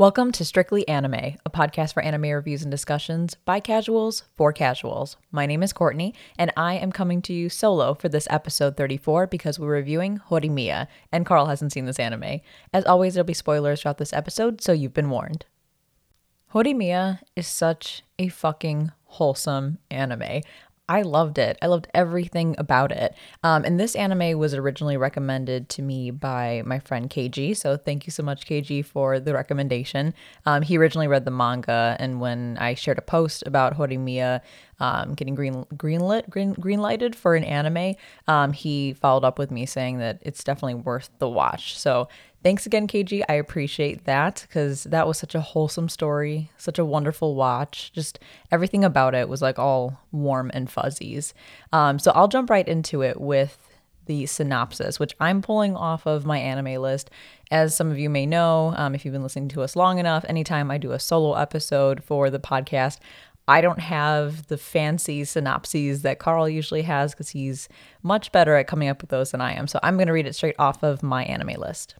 Welcome to Strictly Anime, a podcast for anime reviews and discussions by casuals for casuals. My name is Courtney, and I am coming to you solo for this episode 34 because we're reviewing Horimiya, and Carl hasn't seen this anime. As always, there'll be spoilers throughout this episode, so you've been warned. Horimiya is such a fucking wholesome anime. I loved it. I loved everything about it. Um, and this anime was originally recommended to me by my friend KG. So thank you so much, KG, for the recommendation. Um, he originally read the manga, and when I shared a post about Horimiya um, getting green greenlit green green lighted for an anime, um, he followed up with me saying that it's definitely worth the watch. So Thanks again, KG. I appreciate that because that was such a wholesome story, such a wonderful watch. Just everything about it was like all warm and fuzzies. Um, so I'll jump right into it with the synopsis, which I'm pulling off of my anime list. As some of you may know, um, if you've been listening to us long enough, anytime I do a solo episode for the podcast, I don't have the fancy synopses that Carl usually has because he's much better at coming up with those than I am. So I'm going to read it straight off of my anime list.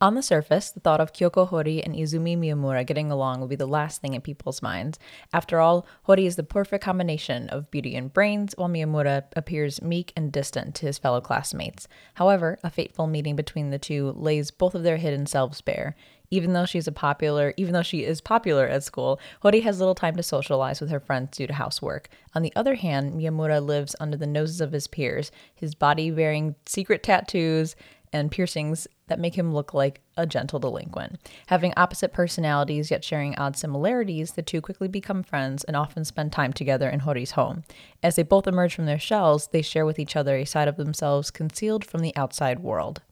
On the surface, the thought of Kyoko Hori and Izumi Miyamura getting along will be the last thing in people's minds. After all, Hori is the perfect combination of beauty and brains, while Miyamura appears meek and distant to his fellow classmates. However, a fateful meeting between the two lays both of their hidden selves bare. Even though she's a popular, even though she is popular at school, Hori has little time to socialize with her friends due to housework. On the other hand, Miyamura lives under the noses of his peers, his body bearing secret tattoos and piercings that make him look like a gentle delinquent. Having opposite personalities yet sharing odd similarities, the two quickly become friends and often spend time together in Hori's home. As they both emerge from their shells, they share with each other a side of themselves concealed from the outside world.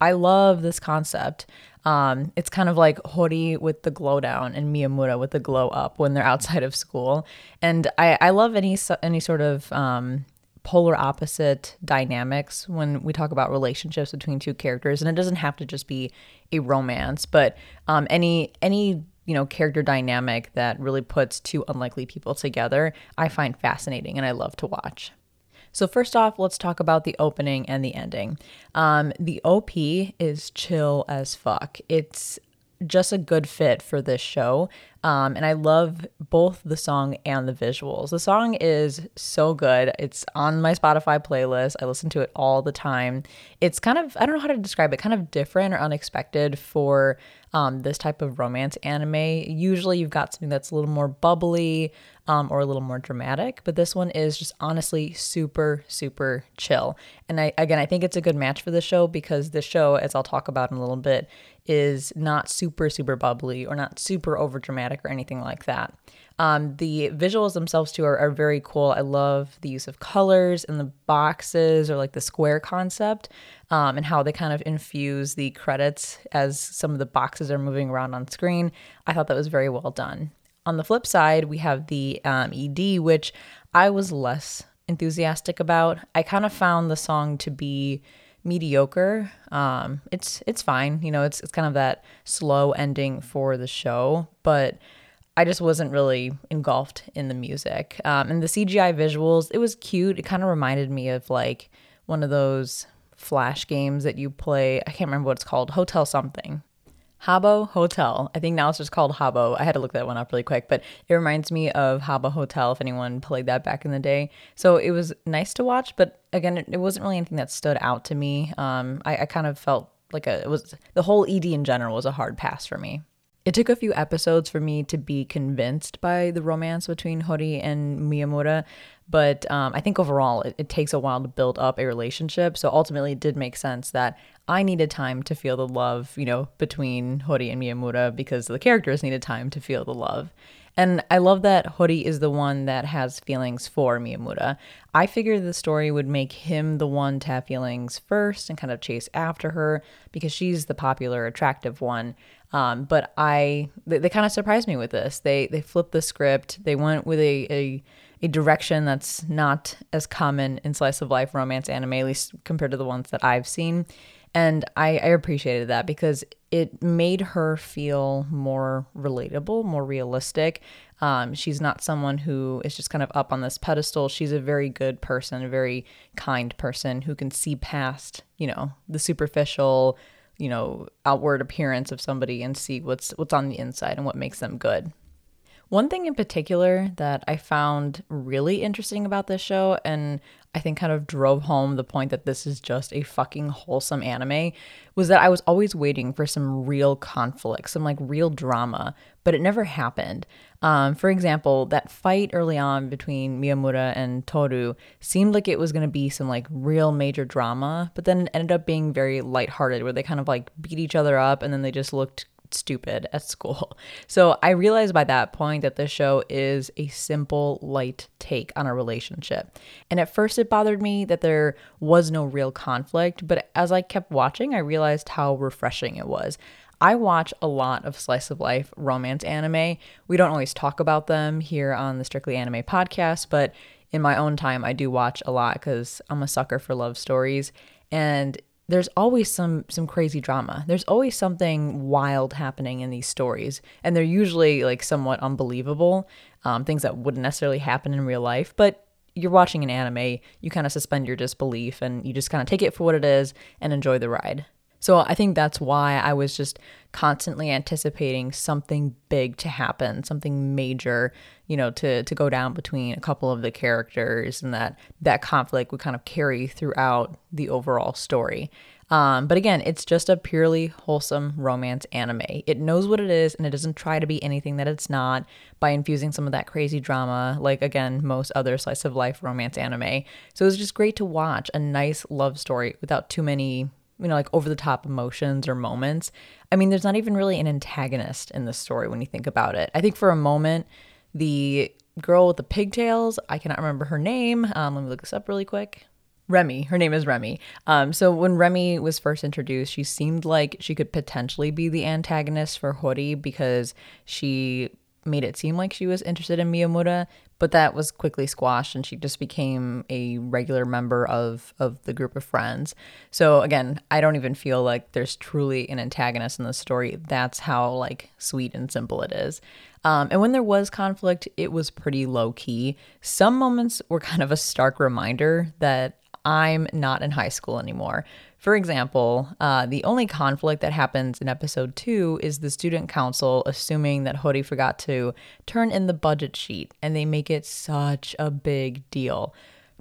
I love this concept. Um, it's kind of like Hori with the glow down and Miyamura with the glow up when they're outside of school. And I, I love any any sort of um, polar opposite dynamics when we talk about relationships between two characters and it doesn't have to just be a romance but um, any any you know character dynamic that really puts two unlikely people together i find fascinating and i love to watch. So first off let's talk about the opening and the ending. Um, the op is chill as fuck. It's just a good fit for this show. Um, and I love both the song and the visuals. The song is so good. It's on my Spotify playlist. I listen to it all the time. It's kind of, I don't know how to describe it, kind of different or unexpected for um, this type of romance anime. Usually you've got something that's a little more bubbly um, or a little more dramatic, but this one is just honestly super, super chill. And I, again, I think it's a good match for the show because the show, as I'll talk about in a little bit, is not super, super bubbly or not super over dramatic or anything like that. Um, the visuals themselves too are, are, very cool. I love the use of colors and the boxes or like the square concept um, and how they kind of infuse the credits as some of the boxes are moving around on screen. I thought that was very well done. On the flip side, we have the um, ED, which I was less enthusiastic about. I kind of found the song to be mediocre. Um, it's it's fine, you know. It's it's kind of that slow ending for the show, but I just wasn't really engulfed in the music. Um, and the CGI visuals, it was cute. It kind of reminded me of like one of those flash games that you play. I can't remember what it's called. Hotel something. Habbo Hotel. I think now it's just called Habbo. I had to look that one up really quick, but it reminds me of Habbo Hotel if anyone played that back in the day. So it was nice to watch, but again, it, it wasn't really anything that stood out to me. Um, I, I kind of felt like a, it was the whole ED in general was a hard pass for me. It took a few episodes for me to be convinced by the romance between Hori and Miyamura, but um, I think overall it, it, takes a while to build up a relationship. So ultimately, it did make sense that I needed time to feel the love, you know, between Hori and Miyamura because the characters needed time to feel the love. And I love that Hori is the one that has feelings for Miyamura. I figured the story would make him the one to have feelings first and kind of chase after her because she's the popular, attractive one. Um, but I, they, they kind of surprised me with this. They they flipped the script. They went with a, a a direction that's not as common in slice of life romance anime, at least compared to the ones that I've seen. And I, I appreciated that because it made her feel more relatable, more realistic. Um, she's not someone who is just kind of up on this pedestal. She's a very good person, a very kind person who can see past, you know, the superficial, you know, outward appearance of somebody and see what's what's on the inside and what makes them good. One thing in particular that I found really interesting about this show, and I think kind of drove home the point that this is just a fucking wholesome anime, was that I was always waiting for some real conflict, some like real drama, but it never happened. Um, for example, that fight early on between Miyamura and Toru seemed like it was going to be some like real major drama, but then ended up being very lighthearted, where they kind of like beat each other up and then they just looked stupid at school. So I realized by that point that this show is a simple, light take on a relationship. And at first it bothered me that there was no real conflict, but as I kept watching, I realized how refreshing it was. I watch a lot of slice of life romance anime. We don't always talk about them here on the Strictly Anime podcast, but in my own time, I do watch a lot because I'm a sucker for love stories. And there's always some some crazy drama. There's always something wild happening in these stories, and they're usually like somewhat unbelievable, um, things that wouldn't necessarily happen in real life. But you're watching an anime, you kind of suspend your disbelief and you just kind of take it for what it is and enjoy the ride. So I think that's why I was just constantly anticipating something big to happen, something major, you know, to to go down between a couple of the characters and that that conflict would kind of carry throughout the overall story. Um, but again, it's just a purely wholesome romance anime. It knows what it is and it doesn't try to be anything that it's not by infusing some of that crazy drama, like again, most other slice of life romance anime. So it was just great to watch a nice love story without too many you know, like over the top emotions or moments. I mean, there's not even really an antagonist in this story when you think about it. I think for a moment, the girl with the pigtails, I cannot remember her name. Um, let me look this up really quick. Remy, her name is Remy. Um, so when Remy was first introduced, she seemed like she could potentially be the antagonist for Hori because she made it seem like she was interested in Miyamura, but that was quickly squashed and she just became a regular member of of the group of friends. So again, I don't even feel like there's truly an antagonist in the story. That's how like sweet and simple it is. Um, and when there was conflict, it was pretty low key. Some moments were kind of a stark reminder that I'm not in high school anymore. For example, uh, the only conflict that happens in episode two is the student council assuming that Hori forgot to turn in the budget sheet, and they make it such a big deal.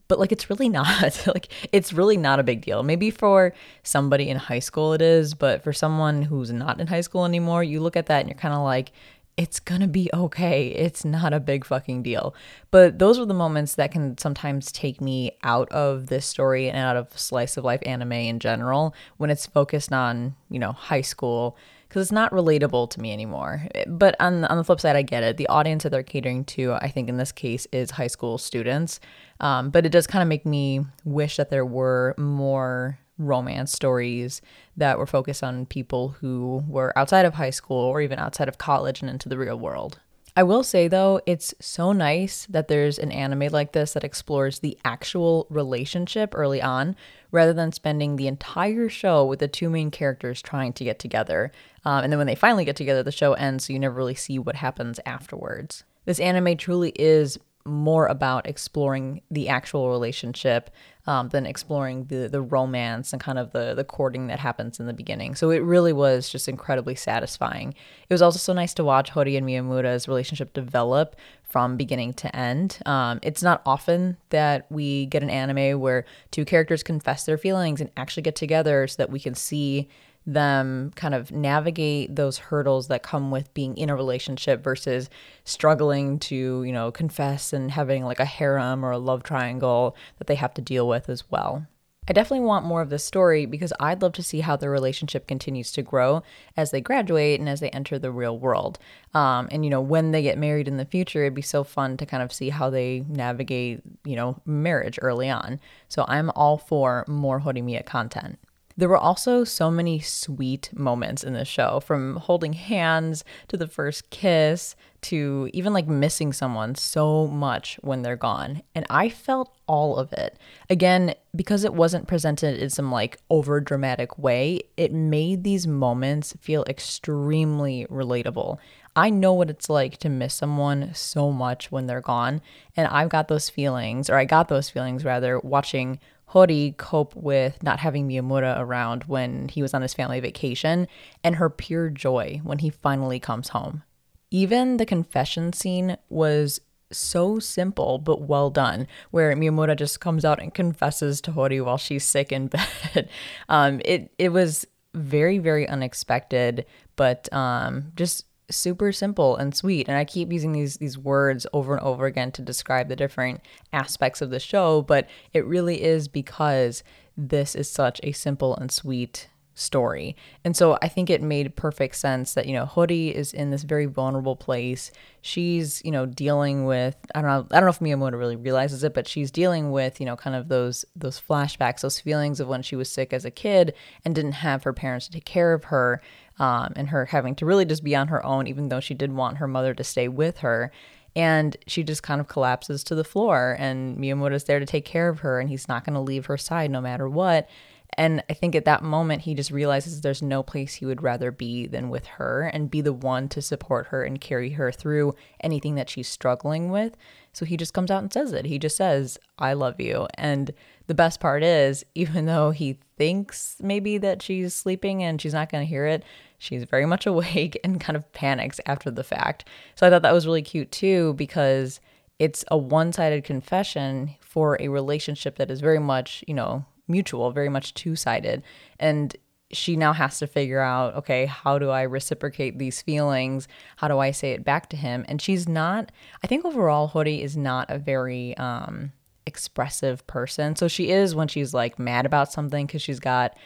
But like, it's really not. like, it's really not a big deal. Maybe for somebody in high school it is, but for someone who's not in high school anymore, you look at that and you're kind of like, it's gonna be okay. It's not a big fucking deal. But those are the moments that can sometimes take me out of this story and out of slice of life anime in general when it's focused on, you know, high school because it's not relatable to me anymore. But on on the flip side, I get it. The audience that they're catering to, I think in this case, is high school students. Um, but it does kind of make me wish that there were more romance stories that were focused on people who were outside of high school or even outside of college and into the real world. I will say though, it's so nice that there's an anime like this that explores the actual relationship early on rather than spending the entire show with the two main characters trying to get together. Um, and then when they finally get together, the show ends, so you never really see what happens afterwards. This anime truly is more about exploring the actual relationship um, than exploring the the romance and kind of the the courting that happens in the beginning. So it really was just incredibly satisfying. It was also so nice to watch Hori and Miyamura's relationship develop from beginning to end. Um, it's not often that we get an anime where two characters confess their feelings and actually get together so that we can see them kind of navigate those hurdles that come with being in a relationship versus struggling to, you know, confess and having like a harem or a love triangle that they have to deal with as well. I definitely want more of this story because I'd love to see how their relationship continues to grow as they graduate and as they enter the real world. Um, and, you know, when they get married in the future, it'd be so fun to kind of see how they navigate, you know, marriage early on. So I'm all for more Horimiya content. There were also so many sweet moments in the show from holding hands to the first kiss to even like missing someone so much when they're gone. And I felt all of it. Again, because it wasn't presented in some like over dramatic way, it made these moments feel extremely relatable. I know what it's like to miss someone so much when they're gone. And I've got those feelings, or I got those feelings rather, watching Hori cope with not having Miyamura around when he was on his family vacation and her pure joy when he finally comes home. Even the confession scene was so simple but well done, where Miyamura just comes out and confesses to Hori while she's sick in bed. um, it it was very very unexpected, but um, just super simple and sweet. And I keep using these these words over and over again to describe the different aspects of the show, but it really is because this is such a simple and sweet story. And so I think it made perfect sense that, you know, Hori is in this very vulnerable place. She's, you know, dealing with I don't know I don't know if miyamoto really realizes it, but she's dealing with, you know, kind of those those flashbacks, those feelings of when she was sick as a kid and didn't have her parents to take care of her. Um, and her having to really just be on her own, even though she did want her mother to stay with her. And she just kind of collapses to the floor, and Miyamura's there to take care of her, and he's not going to leave her side no matter what. And I think at that moment, he just realizes there's no place he would rather be than with her and be the one to support her and carry her through anything that she's struggling with. So he just comes out and says it. He just says, I love you. And the best part is, even though he thinks maybe that she's sleeping and she's not going to hear it, she's very much awake and kind of panics after the fact. So I thought that was really cute too, because it's a one sided confession for a relationship that is very much, you know, mutual, very much two sided. And she now has to figure out okay, how do I reciprocate these feelings? How do I say it back to him? And she's not, I think overall, Hori is not a very, um, expressive person. So she is when she's like mad about something because she's got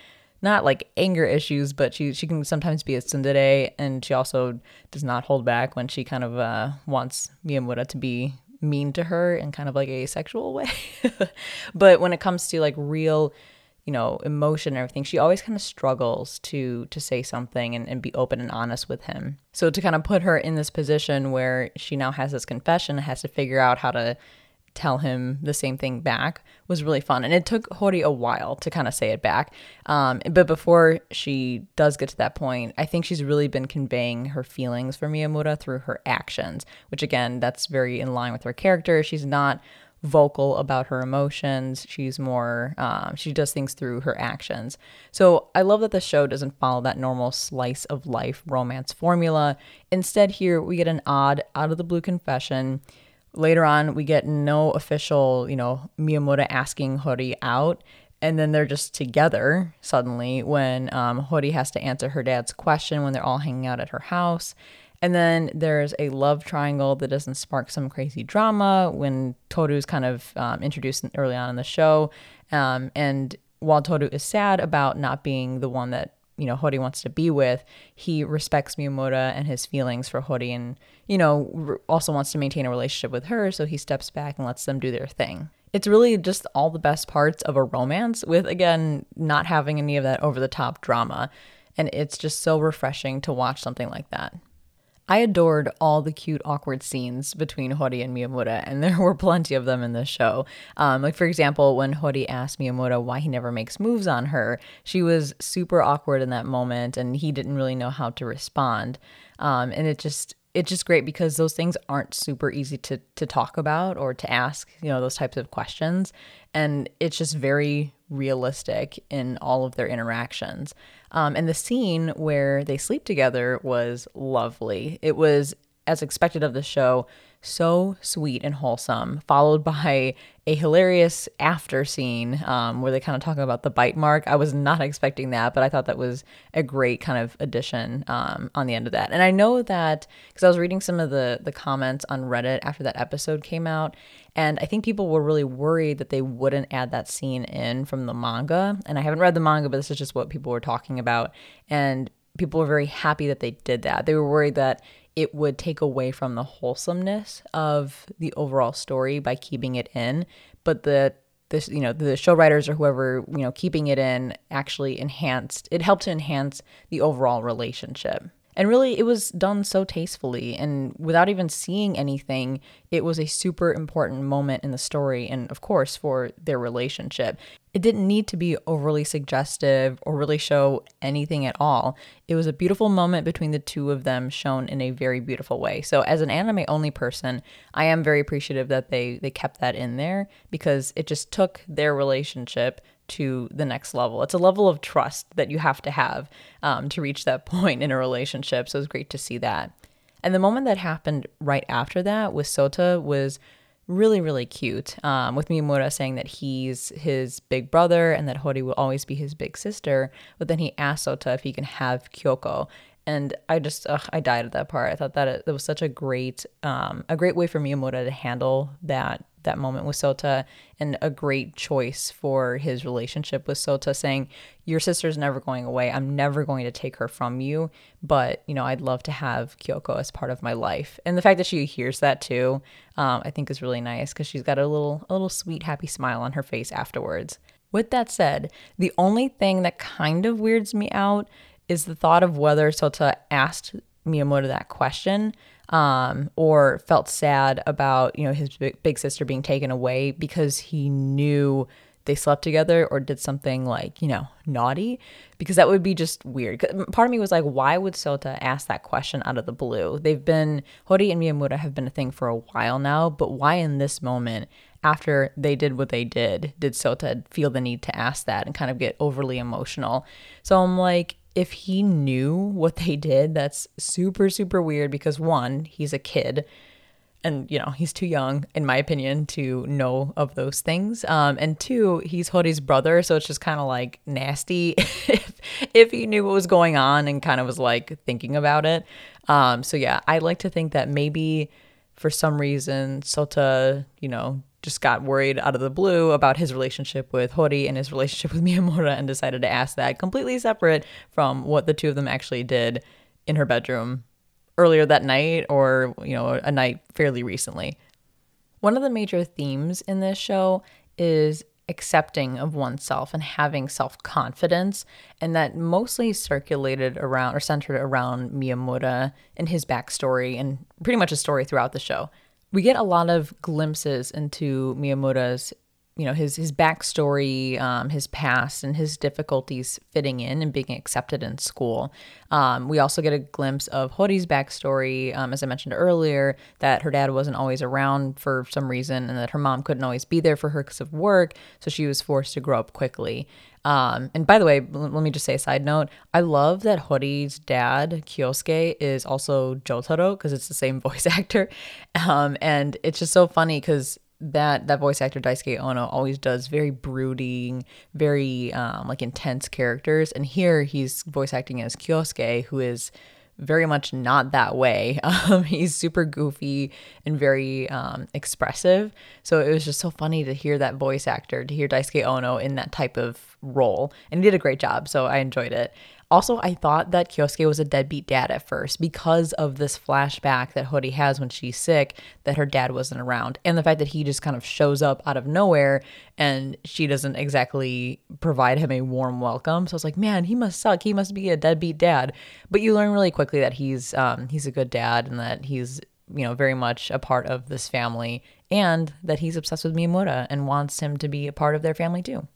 not like anger issues, but she she can sometimes be a tsundere, and she also does not hold back when she kind of uh, wants Miyamura to be mean to her in kind of like a sexual way. but when it comes to like real, you know, emotion and everything, she always kind of struggles to to say something and, and be open and honest with him. So to kind of put her in this position where she now has this confession, has to figure out how to tell him the same thing back was really fun. And it took Hori a while to kind of say it back. Um, but before she does get to that point, I think she's really been conveying her feelings for Miyamura through her actions, which again, that's very in line with her character. She's not vocal about her emotions. She's more, um, she does things through her actions. So I love that the show doesn't follow that normal slice of life romance formula. Instead, here we get an odd, out of the blue confession Later on, we get no official, you know, Miyamoto asking Hori out. And then they're just together suddenly when um, Hori has to answer her dad's question when they're all hanging out at her house. And then there's a love triangle that doesn't spark some crazy drama when Toru's kind of um, introduced early on in the show. Um, and while Toru is sad about not being the one that you know Hori wants to be with, he respects Miyamura and his feelings for Hori, and you know also wants to maintain a relationship with her. So he steps back and lets them do their thing. It's really just all the best parts of a romance, with again not having any of that over the top drama, and it's just so refreshing to watch something like that. I adored all the cute, awkward scenes between Hori and Miyamura, and there were plenty of them in this show. Um, like, for example, when Hori asked Miyamura why he never makes moves on her, she was super awkward in that moment, and he didn't really know how to respond. Um, and it just, it's just great because those things aren't super easy to to talk about or to ask, you know, those types of questions. And it's just very realistic in all of their interactions. Um, and the scene where they sleep together was lovely. It was, as expected of the show, so sweet and wholesome, followed by a hilarious after scene um, where they kind of talk about the bite mark. I was not expecting that, but I thought that was a great kind of addition um, on the end of that. And I know that because I was reading some of the the comments on Reddit after that episode came out, and I think people were really worried that they wouldn't add that scene in from the manga. And I haven't read the manga, but this is just what people were talking about, and people were very happy that they did that. They were worried that it would take away from the wholesomeness of the overall story by keeping it in. But the this you know the show writers or whoever you know keeping it in actually enhanced it helped to enhance the overall relationship And really, it was done so tastefully and without even seeing anything. It was a super important moment in the story, and of course, for their relationship. It didn't need to be overly suggestive or really show anything at all. It was a beautiful moment between the two of them shown in a very beautiful way. So as an anime only person, I am very appreciative that they they kept that in there because it just took their relationship to the next level. It's a level of trust that you have to have um, to reach that point in a relationship. So it was great to see that. And the moment that happened right after that with Sota was really, really cute. Um, with Miyamura saying that he's his big brother and that Hori will always be his big sister. But then he asked Sota if he can have Kyoko. And I just, ugh, I died at that part. I thought that it, it was such a great, um, a great way for Miyamura to handle that that moment with Sota and a great choice for his relationship with Sota saying your sister's never going away. I'm never going to take her from you but you know I'd love to have Kyoko as part of my life. And the fact that she hears that too um, I think is really nice because she's got a little a little sweet happy smile on her face afterwards. With that said the only thing that kind of weirds me out is the thought of whether Sota asked Miyamoto that question um, or felt sad about you know his big sister being taken away because he knew they slept together or did something like you know naughty? Because that would be just weird. Part of me was like why would sota ask that question out of the blue? They've been hori and miyamura have been a thing for a while now but why in this moment after they did what they did did sota feel the need to ask that and kind of get overly emotional? So i'm like if he knew what they did, that's super, super weird because one, he's a kid and, you know, he's too young, in my opinion, to know of those things. Um, and two, he's Hori's brother. So it's just kind of like nasty if, if he knew what was going on and kind of was like thinking about it. Um, so yeah, I like to think that maybe for some reason, Sota, you know, just got worried out of the blue about his relationship with Hori and his relationship with Miyamura and decided to ask that completely separate from what the two of them actually did in her bedroom earlier that night or, you know, a night fairly recently. One of the major themes in this show is accepting of oneself and having self confidence, and that mostly circulated around or centered around Miyamura and his backstory and pretty much a story throughout the show we get a lot of glimpses into Miyamura's, you know, his his backstory, um, his past, and his difficulties fitting in and being accepted in school. Um, we also get a glimpse of Hori's backstory, um, as I mentioned earlier, that her dad wasn't always around for some reason, and that her mom couldn't always be there for her because of work, so she was forced to grow up quickly. Um, and by the way, let me just say a side note. I love that Hori's dad, Kyosuke, is also Jotaro because it's the same voice actor. Um, and it's just so funny because that that voice actor Daisuke Ono always does very brooding, very um, like intense characters, and here he's voice acting as Kyosuke, who is very much not that way. Um, he's super goofy and very um, expressive. So it was just so funny to hear that voice actor, to hear Daisuke Ono in that type of role. And he did a great job. So I enjoyed it. Also, I thought that Kyosuke was a deadbeat dad at first because of this flashback that Hori has when she's sick that her dad wasn't around. And the fact that he just kind of shows up out of nowhere and she doesn't exactly provide him a warm welcome. So I was like, man, he must suck. He must be a deadbeat dad. But you learn really quickly that he's um, he's a good dad and that he's you know very much a part of this family and that he's obsessed with Miyamura and wants him to be a part of their family too.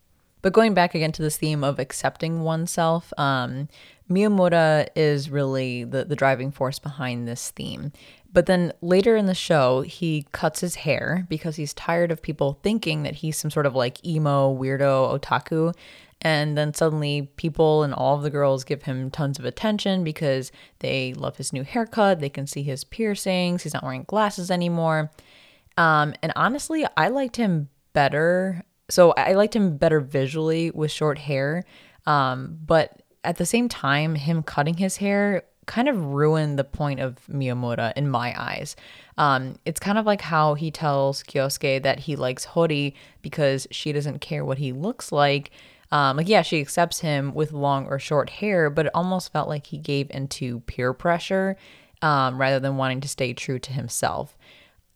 But going back again to this theme of accepting oneself, um, Miyamura is really the, the driving force behind this theme. But then later in the show, he cuts his hair because he's tired of people thinking that he's some sort of like emo, weirdo, otaku. And then suddenly, people and all of the girls give him tons of attention because they love his new haircut. They can see his piercings. He's not wearing glasses anymore. Um, and honestly, I liked him better so I liked him better visually with short hair. Um, but at the same time, him cutting his hair kind of ruined the point of Miyamura in my eyes. Um, it's kind of like how he tells Kyosuke that he likes Hori because she doesn't care what he looks like. Um, like, yeah, she accepts him with long or short hair, but it almost felt like he gave into peer pressure um, rather than wanting to stay true to himself.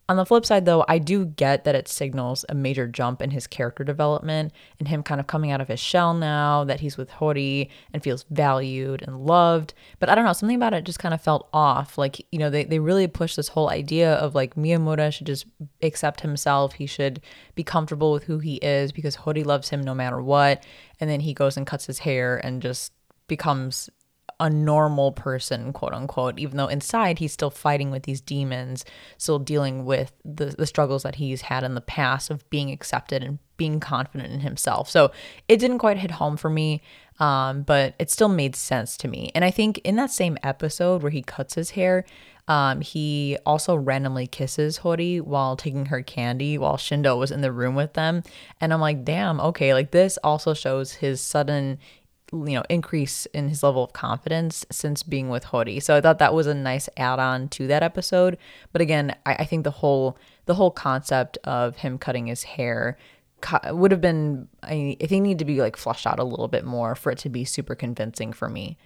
On the flip side, though, I do get that it signals a major jump in his character development and him kind of coming out of his shell now that he's with Hori and feels valued and loved. But I don't know, something about it just kind of felt off. Like, you know, they, they really pushed this whole idea of like Miyamura should just accept himself. He should be comfortable with who he is because Hori loves him no matter what. And then he goes and cuts his hair and just becomes a normal person, quote unquote, even though inside he's still fighting with these demons, still dealing with the, the struggles that he's had in the past of being accepted and being confident in himself. So it didn't quite hit home for me, um, but it still made sense to me. And I think in that same episode where he cuts his hair, um, he also randomly kisses Hori while taking her candy while Shindo was in the room with them. And I'm like, damn, okay, like this also shows his sudden you know increase in his level of confidence since being with Hori. So I thought that was a nice add-on to that episode. But again, I, I think the whole the whole concept of him cutting his hair would have been I, I think need to be like flushed out a little bit more for it to be super convincing for me.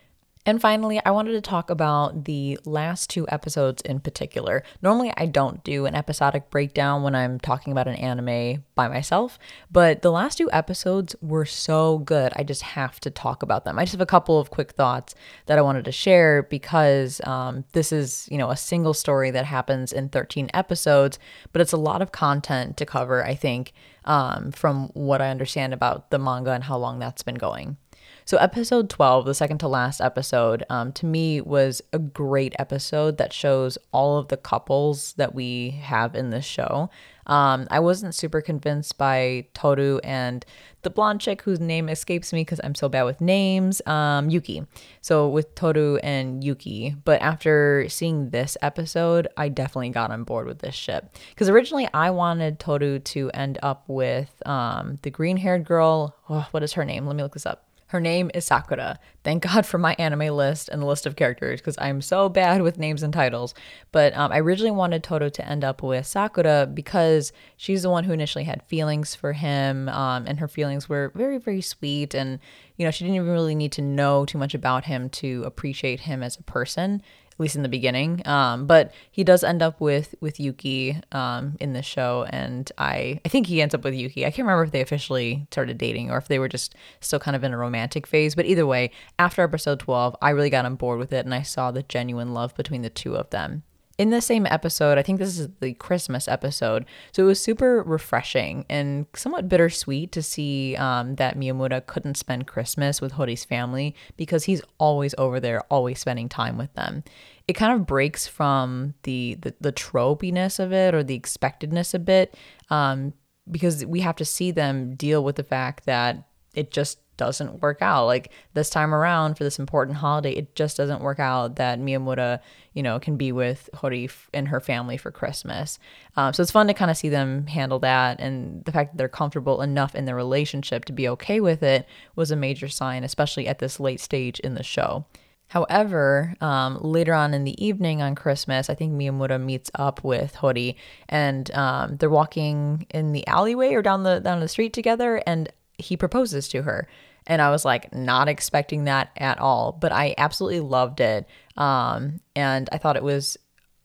And finally, I wanted to talk about the last two episodes in particular. Normally, I don't do an episodic breakdown when I'm talking about an anime by myself, but the last two episodes were so good. I just have to talk about them. I just have a couple of quick thoughts that I wanted to share because um, this is, you know, a single story that happens in 13 episodes, but it's a lot of content to cover, I think, um, from what I understand about the manga and how long that's been going. So, episode 12, the second to last episode, um, to me was a great episode that shows all of the couples that we have in this show. Um, I wasn't super convinced by Toru and the blonde chick whose name escapes me because I'm so bad with names, um, Yuki. So, with Toru and Yuki. But after seeing this episode, I definitely got on board with this ship. Because originally I wanted Toru to end up with um, the green haired girl. Oh, what is her name? Let me look this up. Her name is Sakura. Thank God for my anime list and the list of characters because I'm so bad with names and titles. But um, I originally wanted Toto to end up with Sakura because she's the one who initially had feelings for him, um, and her feelings were very, very sweet. And, you know, she didn't even really need to know too much about him to appreciate him as a person at least in the beginning. Um, but he does end up with with Yuki um, in the show, and I I think he ends up with Yuki. I can't remember if they officially started dating or if they were just still kind of in a romantic phase. But either way, after episode twelve, I really got on board with it, and I saw the genuine love between the two of them in the same episode, I think this is the Christmas episode, so it was super refreshing and somewhat bittersweet to see um, that Miyamura couldn't spend Christmas with Hori's family because he's always over there, always spending time with them. It kind of breaks from the the, the tropiness of it or the expectedness a bit um, because we have to see them deal with the fact that it just doesn't work out. Like this time around for this important holiday, it just doesn't work out that Miyamura, you know, can be with Hori and her family for Christmas. Um, so it's fun to kind of see them handle that. And the fact that they're comfortable enough in their relationship to be okay with it was a major sign, especially at this late stage in the show. However, um, later on in the evening on Christmas, I think Miyamura meets up with Hori, and um, they're walking in the alleyway or down the down the street together, and he proposes to her. And I was like, not expecting that at all. But I absolutely loved it. Um, and I thought it was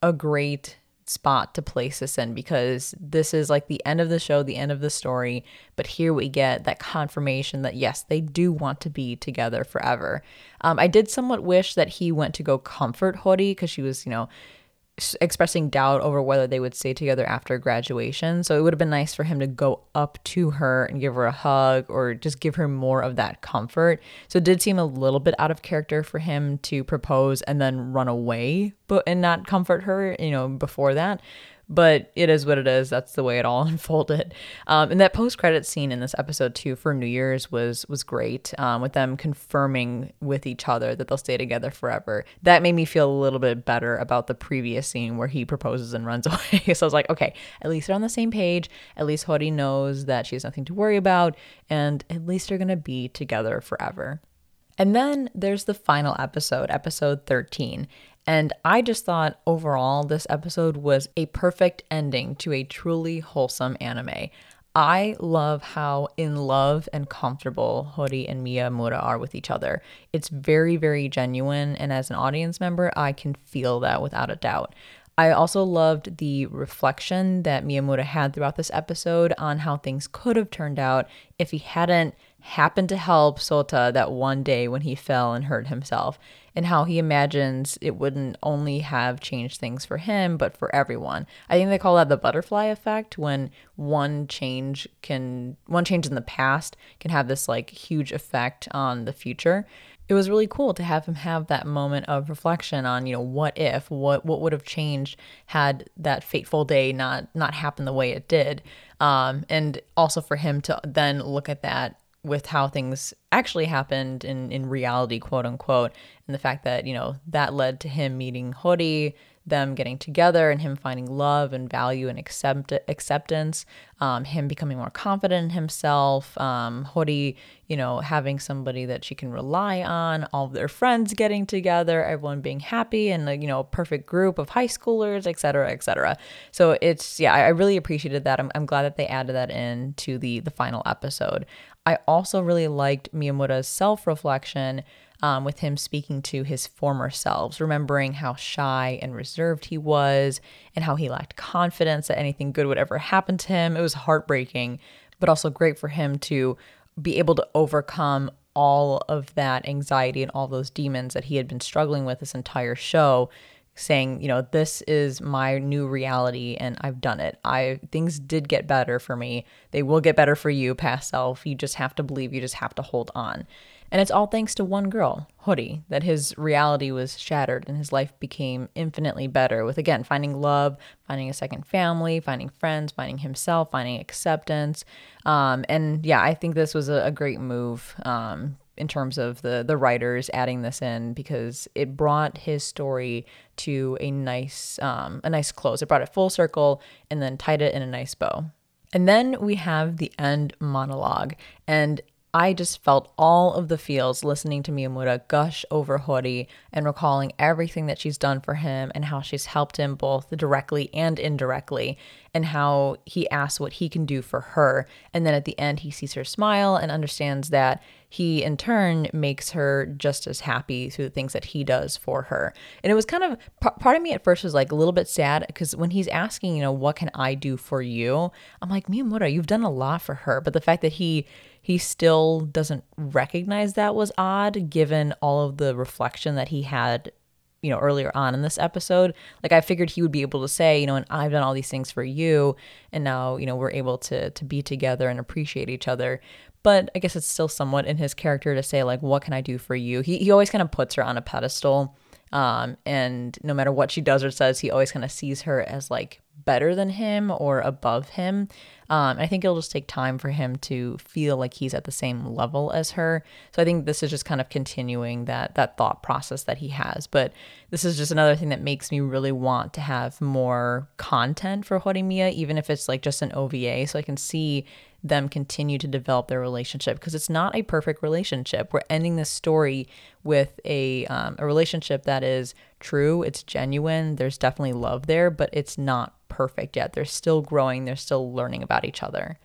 a great spot to place this in because this is like the end of the show, the end of the story. But here we get that confirmation that yes, they do want to be together forever. Um, I did somewhat wish that he went to go comfort Hori because she was, you know, expressing doubt over whether they would stay together after graduation. So it would have been nice for him to go up to her and give her a hug or just give her more of that comfort. So it did seem a little bit out of character for him to propose and then run away but and not comfort her, you know, before that but it is what it is. That's the way it all unfolded. Um, and that post credit scene in this episode too for New Year's was was great. Um, with them confirming with each other that they'll stay together forever. That made me feel a little bit better about the previous scene where he proposes and runs away. so I was like, okay, at least they're on the same page. At least Hori knows that she has nothing to worry about, and at least they're gonna be together forever. And then there's the final episode, episode 13. And I just thought overall, this episode was a perfect ending to a truly wholesome anime. I love how in love and comfortable Hori and Miyamura are with each other. It's very, very genuine. And as an audience member, I can feel that without a doubt. I also loved the reflection that Miyamura had throughout this episode on how things could have turned out if he hadn't happened to help Sota that one day when he fell and hurt himself, and how he imagines it wouldn't only have changed things for him, but for everyone. I think they call that the butterfly effect when one change can, one change in the past can have this like huge effect on the future it was really cool to have him have that moment of reflection on you know what if what what would have changed had that fateful day not not happened the way it did um, and also for him to then look at that with how things actually happened in in reality quote unquote and the fact that you know that led to him meeting Hori them getting together and him finding love and value and accept acceptance, um, him becoming more confident in himself, um, Hori, you know, having somebody that she can rely on, all of their friends getting together, everyone being happy, and you know, a perfect group of high schoolers, etc., etc. So it's yeah, I really appreciated that. I'm, I'm glad that they added that in to the the final episode. I also really liked Miyamura's self reflection um, with him speaking to his former selves, remembering how shy and reserved he was and how he lacked confidence that anything good would ever happen to him. It was heartbreaking, but also great for him to be able to overcome all of that anxiety and all those demons that he had been struggling with this entire show saying, you know, this is my new reality and I've done it. I things did get better for me. They will get better for you, past self. You just have to believe, you just have to hold on. And it's all thanks to one girl, Hori, that his reality was shattered and his life became infinitely better with, again, finding love, finding a second family, finding friends, finding himself, finding acceptance. Um, and yeah, I think this was a, a great move um, in terms of the, the writers adding this in because it brought his story to a nice, um, a nice close. It brought it full circle and then tied it in a nice bow. And then we have the end monologue. And I just felt all of the feels listening to Miyamura gush over Hori and recalling everything that she's done for him and how she's helped him both directly and indirectly, and how he asks what he can do for her. And then at the end, he sees her smile and understands that he, in turn, makes her just as happy through the things that he does for her. And it was kind of part of me at first was like a little bit sad because when he's asking, you know, what can I do for you? I'm like, Miyamura, you've done a lot for her. But the fact that he he still doesn't recognize that was odd given all of the reflection that he had you know earlier on in this episode like i figured he would be able to say you know and i've done all these things for you and now you know we're able to to be together and appreciate each other but i guess it's still somewhat in his character to say like what can i do for you he, he always kind of puts her on a pedestal um, and no matter what she does or says he always kind of sees her as like better than him or above him um, I think it'll just take time for him to feel like he's at the same level as her. So I think this is just kind of continuing that that thought process that he has. But this is just another thing that makes me really want to have more content for Horimiya, even if it's like just an OVA, so I can see them continue to develop their relationship because it's not a perfect relationship. We're ending this story with a um, a relationship that is true, it's genuine. There's definitely love there, but it's not perfect yet. They're still growing, they're still learning about each other.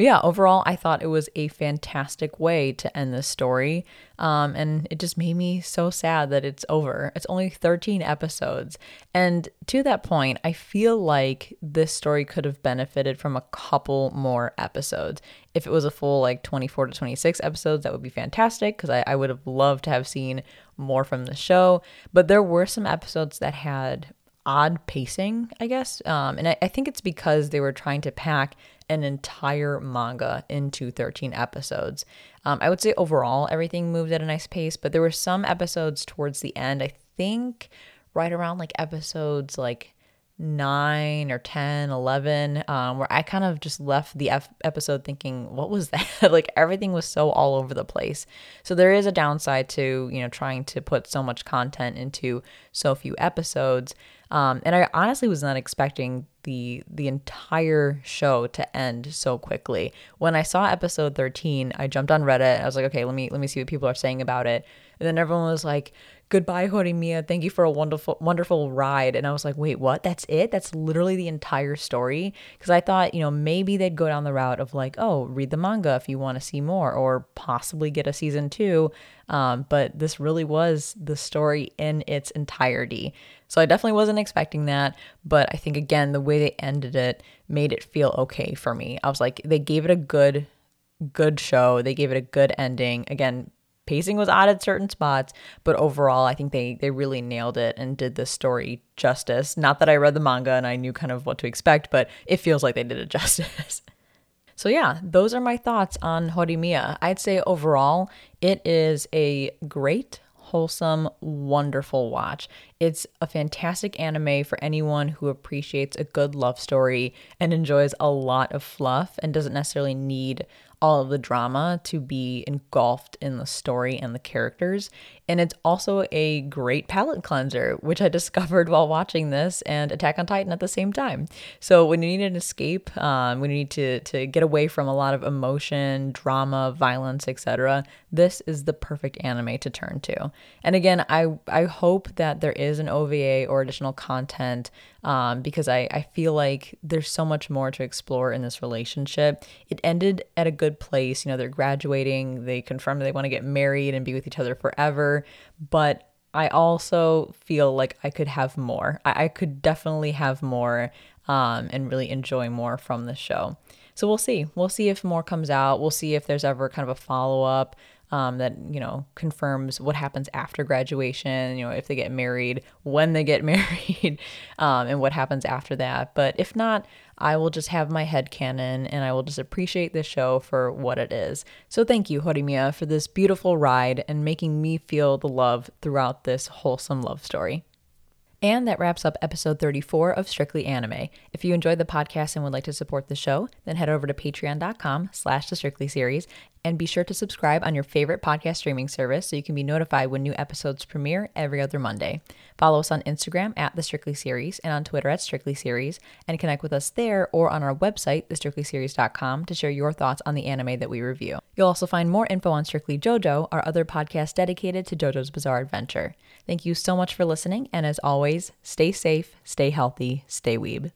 Yeah, overall, I thought it was a fantastic way to end this story. Um, and it just made me so sad that it's over. It's only 13 episodes. And to that point, I feel like this story could have benefited from a couple more episodes. If it was a full like 24 to 26 episodes, that would be fantastic because I, I would have loved to have seen more from the show. But there were some episodes that had odd pacing, I guess. Um, and I, I, think it's because they were trying to pack an entire manga into 13 episodes. Um, I would say overall, everything moved at a nice pace, but there were some episodes towards the end, I think right around like episodes like 9 or 10 11 um, where i kind of just left the F- episode thinking what was that like everything was so all over the place so there is a downside to you know trying to put so much content into so few episodes um, and I honestly was not expecting the the entire show to end so quickly. When I saw episode 13, I jumped on Reddit. I was like, okay, let me let me see what people are saying about it. And then everyone was like, "Goodbye, Horimiya. Thank you for a wonderful wonderful ride." And I was like, "Wait, what? That's it? That's literally the entire story?" Because I thought, you know, maybe they'd go down the route of like, "Oh, read the manga if you want to see more, or possibly get a season two. Um, but this really was the story in its entirety. So I definitely wasn't expecting that. But I think, again, the way they ended it made it feel okay for me. I was like, they gave it a good, good show. They gave it a good ending. Again, pacing was odd at certain spots, but overall, I think they they really nailed it and did the story justice. Not that I read the manga and I knew kind of what to expect, but it feels like they did it justice. So, yeah, those are my thoughts on Horimiya. I'd say overall, it is a great, wholesome, wonderful watch. It's a fantastic anime for anyone who appreciates a good love story and enjoys a lot of fluff and doesn't necessarily need all of the drama to be engulfed in the story and the characters. And it's also a great palate cleanser, which I discovered while watching this and Attack on Titan at the same time. So when you need an escape, um, when you need to to get away from a lot of emotion, drama, violence, etc., this is the perfect anime to turn to. And again, I I hope that there is an OVA or additional content um, because I, I feel like there's so much more to explore in this relationship. It ended at a good place. You know, they're graduating, they confirmed they want to get married and be with each other forever. But I also feel like I could have more. I, I could definitely have more um, and really enjoy more from the show. So we'll see. We'll see if more comes out. We'll see if there's ever kind of a follow up um, that you know confirms what happens after graduation. You know, if they get married, when they get married, um, and what happens after that. But if not, I will just have my head canon and I will just appreciate this show for what it is. So thank you, Horimiya, for this beautiful ride and making me feel the love throughout this wholesome love story. And that wraps up episode 34 of Strictly Anime. If you enjoyed the podcast and would like to support the show, then head over to patreon.com slash the Strictly series and be sure to subscribe on your favorite podcast streaming service so you can be notified when new episodes premiere every other Monday. Follow us on Instagram at the Strictly Series and on Twitter at Strictly Series and connect with us there or on our website, thestrictlyseries.com, to share your thoughts on the anime that we review. You'll also find more info on Strictly JoJo, our other podcast dedicated to JoJo's Bizarre Adventure. Thank you so much for listening, and as always, stay safe, stay healthy, stay weeb.